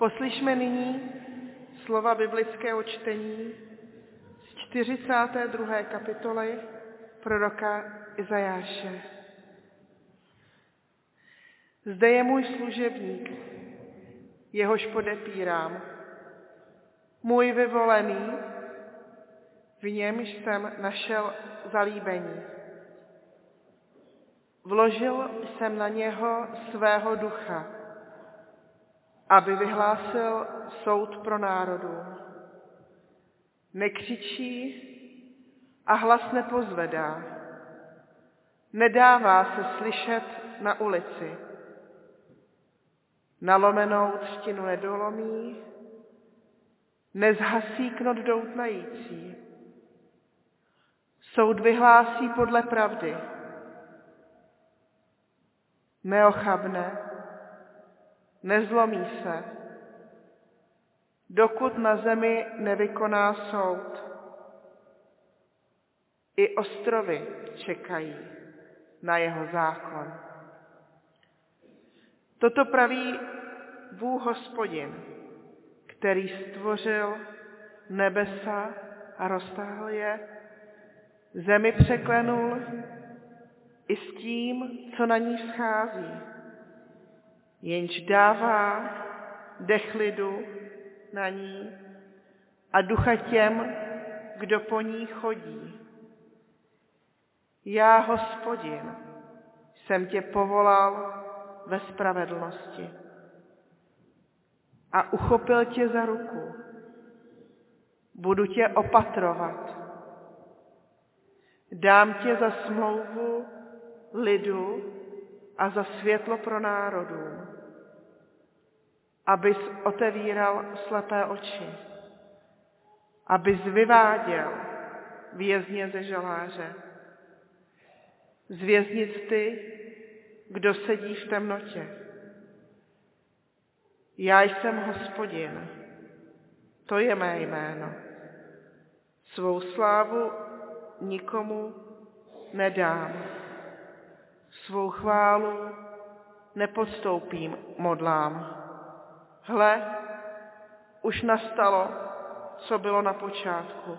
Poslyšme nyní slova biblického čtení z 42. kapitoly proroka Izajáše. Zde je můj služebník, jehož podepírám, můj vyvolený, v němž jsem našel zalíbení. Vložil jsem na něho svého ducha, aby vyhlásil soud pro národu. Nekřičí a hlas nepozvedá. Nedává se slyšet na ulici. Nalomenou třtinu nedolomí, nezhasí knot doutnající. Soud vyhlásí podle pravdy. Neochabne, nezlomí se, dokud na zemi nevykoná soud. I ostrovy čekají na jeho zákon. Toto praví Bůh hospodin, který stvořil nebesa a roztáhl je, zemi překlenul i s tím, co na ní schází, jenž dává dech lidu na ní a ducha těm, kdo po ní chodí. Já, hospodin, jsem tě povolal ve spravedlnosti a uchopil tě za ruku. Budu tě opatrovat. Dám tě za smlouvu lidu a za světlo pro národů, abys otevíral slepé oči, abys vyváděl vězně ze žaláře. Z věznic ty, kdo sedí v temnotě. Já jsem hospodin, to je mé jméno. Svou slávu nikomu nedám. Svou chválu nepodstoupím modlám. Hle, už nastalo, co bylo na počátku.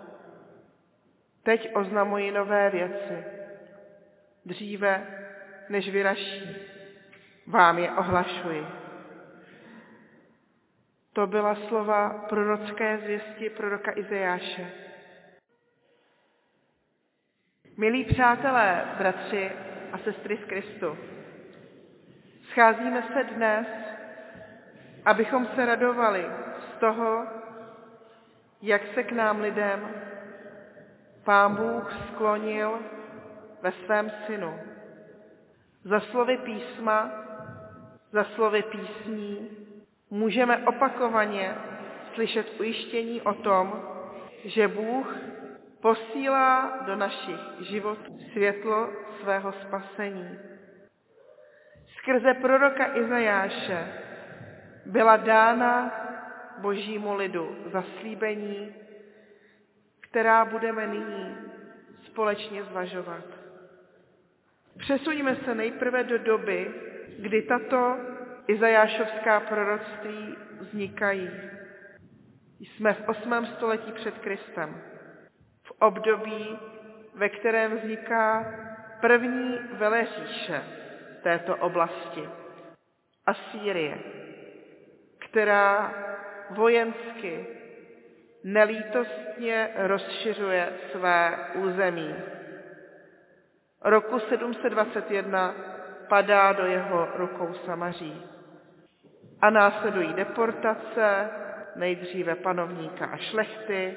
Teď oznamuji nové věci. Dříve, než vyraší, vám je ohlašuji. To byla slova prorocké zvěsti proroka Izajáše. Milí přátelé, bratři a sestry v Kristu, scházíme se dnes, abychom se radovali z toho, jak se k nám lidem Pán Bůh sklonil ve svém synu. Za slovy písma, za slovy písní můžeme opakovaně slyšet ujištění o tom, že Bůh posílá do našich životů světlo svého spasení. Skrze proroka Izajáše byla dána božímu lidu zaslíbení, která budeme nyní společně zvažovat. Přesuňme se nejprve do doby, kdy tato Izajášovská proroctví vznikají. Jsme v 8. století před Kristem, v období, ve kterém vzniká první veleříše této oblasti, Asýrie, která vojensky nelítostně rozšiřuje své území. Roku 721 padá do jeho rukou Samaří. A následují deportace, nejdříve panovníka a šlechty,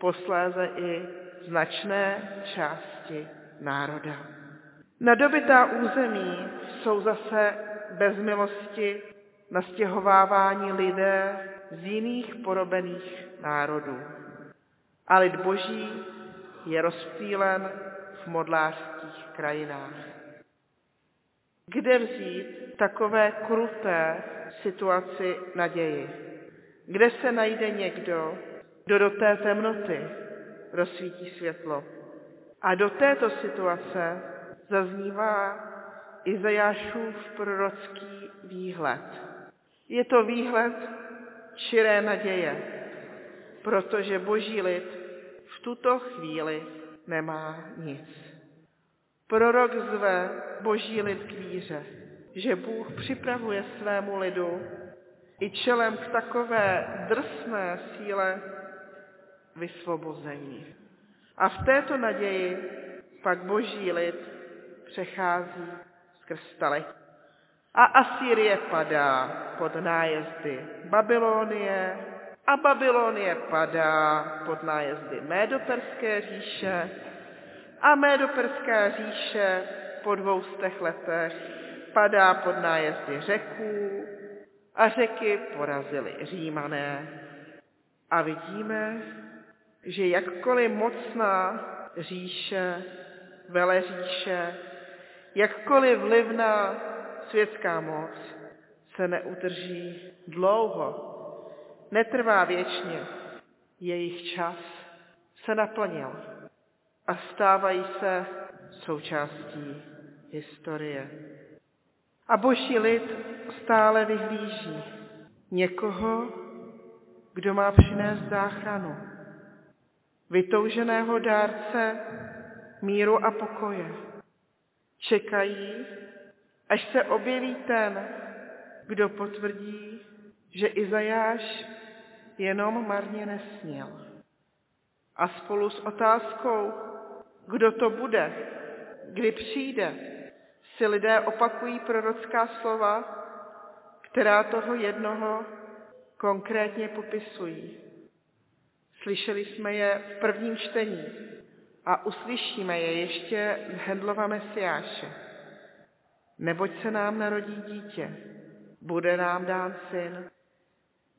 posléze i značné části národa. Nadobitá území jsou zase bez milosti nastěhovávání lidé z jiných porobených národů. A lid boží je rozptýlen v modlářských krajinách. Kde vzít takové kruté situaci naději? Kde se najde někdo, kdo do té temnoty rozsvítí světlo? A do této situace zaznívá Izajášův prorocký výhled. Je to výhled čiré naděje, protože boží lid v tuto chvíli nemá nic. Prorok zve boží lid k víře, že Bůh připravuje svému lidu i čelem k takové drsné síle vysvobození. A v této naději pak boží lid přechází skrz staletí. A Asýrie padá pod nájezdy Babylonie a Babylonie padá pod nájezdy Médoperské říše a Médoperská říše po dvoustech letech padá pod nájezdy řeků a řeky porazily římané. A vidíme, že jakkoliv mocná říše, veleříše, jakkoliv vlivná světská moc se neudrží dlouho, netrvá věčně, jejich čas se naplnil a stávají se součástí historie. A boží lid stále vyhlíží někoho, kdo má přinést záchranu, vytouženého dárce míru a pokoje. Čekají, až se objeví ten, kdo potvrdí, že Izajáš jenom marně nesněl. A spolu s otázkou, kdo to bude, kdy přijde, si lidé opakují prorocká slova, která toho jednoho konkrétně popisují. Slyšeli jsme je v prvním čtení a uslyšíme je ještě z Hendlova Mesiáše. Neboť se nám narodí dítě, bude nám dán syn,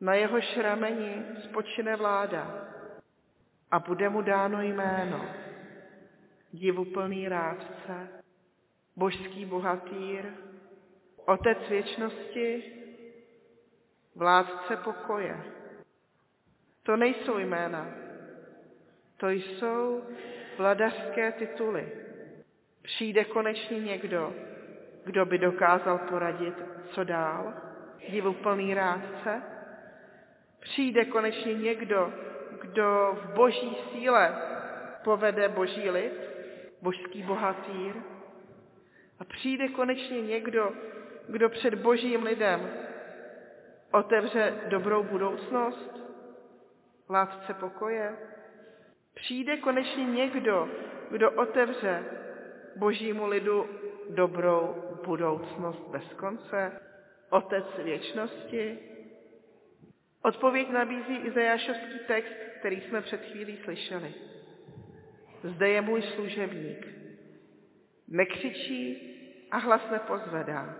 na jeho šrameni spočine vláda a bude mu dáno jméno, divuplný rádce, božský bohatýr, otec věčnosti, vládce pokoje. To nejsou jména, to jsou vladařské tituly. Přijde konečně někdo, kdo by dokázal poradit, co dál, divuplný rádce. Přijde konečně někdo, kdo v boží síle povede boží lid, božský bohatýr. A přijde konečně někdo, kdo před božím lidem otevře dobrou budoucnost, vládce pokoje. Přijde konečně někdo, kdo otevře božímu lidu dobrou budoucnost bez konce, otec věčnosti. Odpověď nabízí Izajášovský text, který jsme před chvílí slyšeli. Zde je můj služebník. Nekřičí a hlas nepozvedá.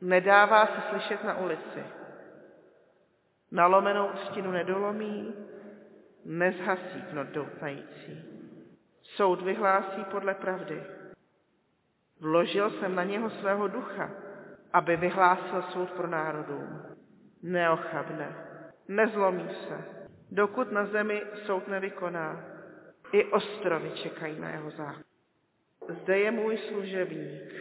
Nedává se slyšet na ulici. Nalomenou ústinu nedolomí, nezhasí knot doutnající. Soud vyhlásí podle pravdy. Vložil jsem na něho svého ducha, aby vyhlásil soud pro národům. Neochabne, nezlomí se, dokud na zemi soud nevykoná. I ostrovy čekají na jeho zákon. Zde je můj služebník.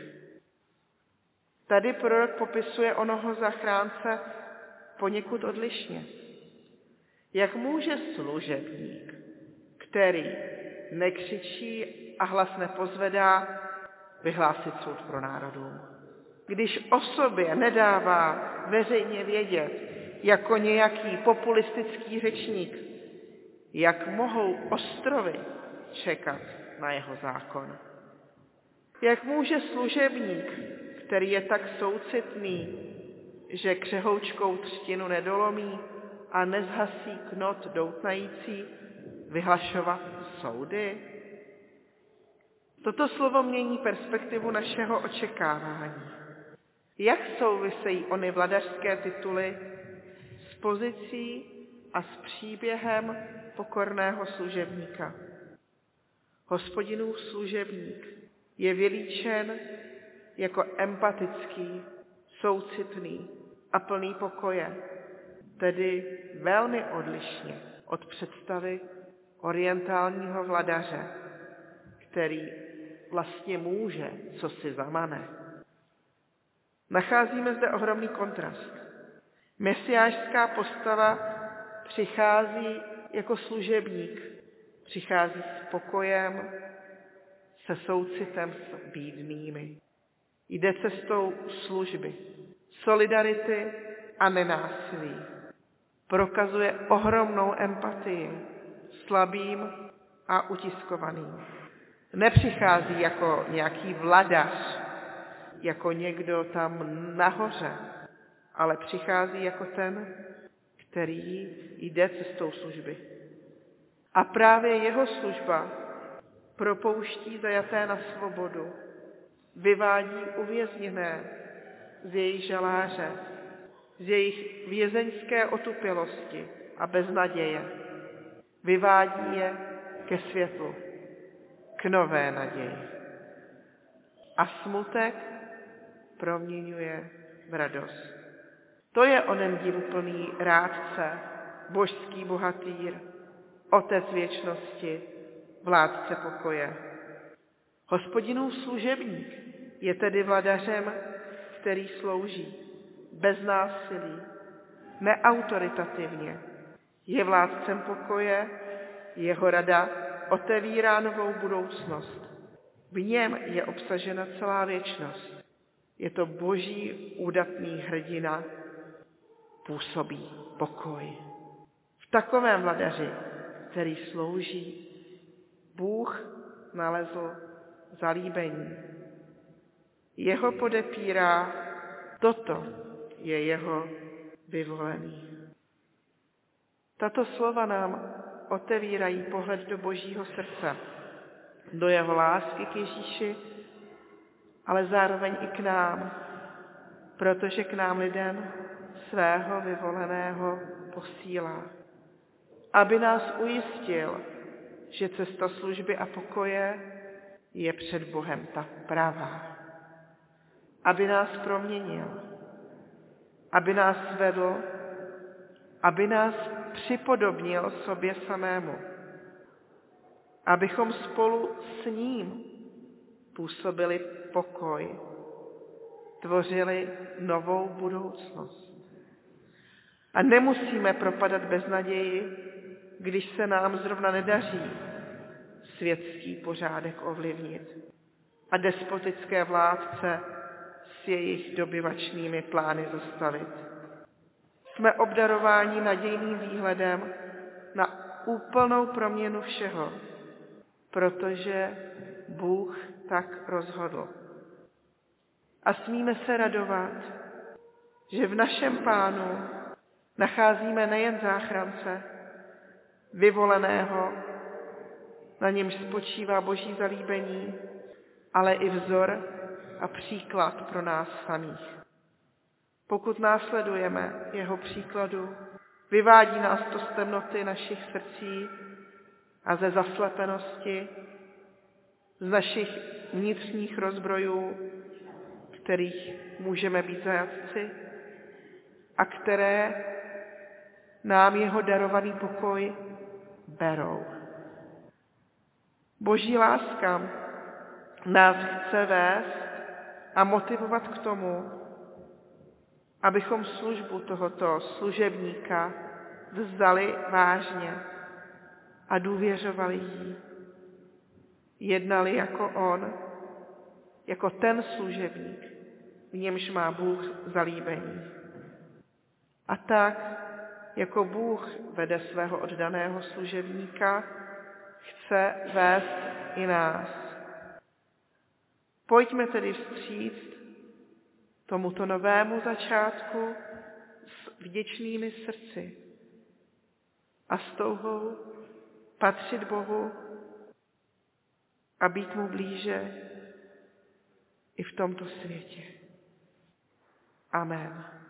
Tady prorok popisuje onoho zachránce poněkud odlišně. Jak může služebník, který nekřičí a hlas nepozvedá, vyhlásit soud pro národům? Když o sobě nedává veřejně vědět jako nějaký populistický řečník, jak mohou ostrovy čekat na jeho zákon? Jak může služebník, který je tak soucitný, že křehoučkou třtinu nedolomí a nezhasí knot doutnající, vyhlašovat soudy? Toto slovo mění perspektivu našeho očekávání. Jak souvisejí ony vladařské tituly s pozicí a s příběhem pokorného služebníka? Hospodinův služebník je vylíčen jako empatický, soucitný a plný pokoje, tedy velmi odlišně od představy orientálního vladaře, který vlastně může, co si zamane. Nacházíme zde ohromný kontrast. Mesiášská postava přichází jako služebník, přichází s pokojem, se soucitem s bídnými. Jde cestou služby, solidarity a nenásilí. Prokazuje ohromnou empatii slabým a utiskovaným. Nepřichází jako nějaký vladař, jako někdo tam nahoře, ale přichází jako ten, který jde cestou služby. A právě jeho služba propouští zajaté na svobodu, vyvádí uvězněné z jejich žaláře, z jejich vězeňské otupělosti a beznaděje. Vyvádí je ke světlu, k nové naději. A smutek proměňuje v radost. To je onen divuplný rádce, božský bohatýr, otec věčnosti, vládce pokoje. Hospodinův služebník je tedy vladařem, který slouží bez násilí, neautoritativně. Je vládcem pokoje, jeho rada otevírá novou budoucnost. V něm je obsažena celá věčnost. Je to boží údatný hrdina, působí pokoj. V takovém vladaři, který slouží, Bůh nalezl zalíbení. Jeho podepírá, toto je jeho vyvolený. Tato slova nám otevírají pohled do božího srdce, do jeho lásky k Ježíši, ale zároveň i k nám, protože k nám lidem svého vyvoleného posílá, aby nás ujistil, že cesta služby a pokoje je před Bohem ta pravá. Aby nás proměnil, aby nás vedl, aby nás připodobnil sobě samému, abychom spolu s ním působili pokoj, tvořili novou budoucnost. A nemusíme propadat bez naději, když se nám zrovna nedaří světský pořádek ovlivnit a despotické vládce s jejich dobyvačnými plány zastavit. Jsme obdarováni nadějným výhledem na úplnou proměnu všeho, protože Bůh tak rozhodl. A smíme se radovat, že v našem pánu nacházíme nejen záchrance, vyvoleného, na němž spočívá boží zalíbení, ale i vzor a příklad pro nás samých. Pokud následujeme jeho příkladu, vyvádí nás to z temnoty našich srdcí a ze zaslepenosti, z našich vnitřních rozbrojů, kterých můžeme být zajatci a které nám jeho darovaný pokoj berou. Boží láska nás chce vést a motivovat k tomu, abychom službu tohoto služebníka vzali vážně a důvěřovali jí. Jednali jako on, jako ten služebník, v němž má Bůh zalíbení. A tak jako Bůh vede svého oddaného služebníka, chce vést i nás. Pojďme tedy vstříc tomuto novému začátku s vděčnými srdci a s touhou patřit Bohu a být mu blíže i v tomto světě. Amen.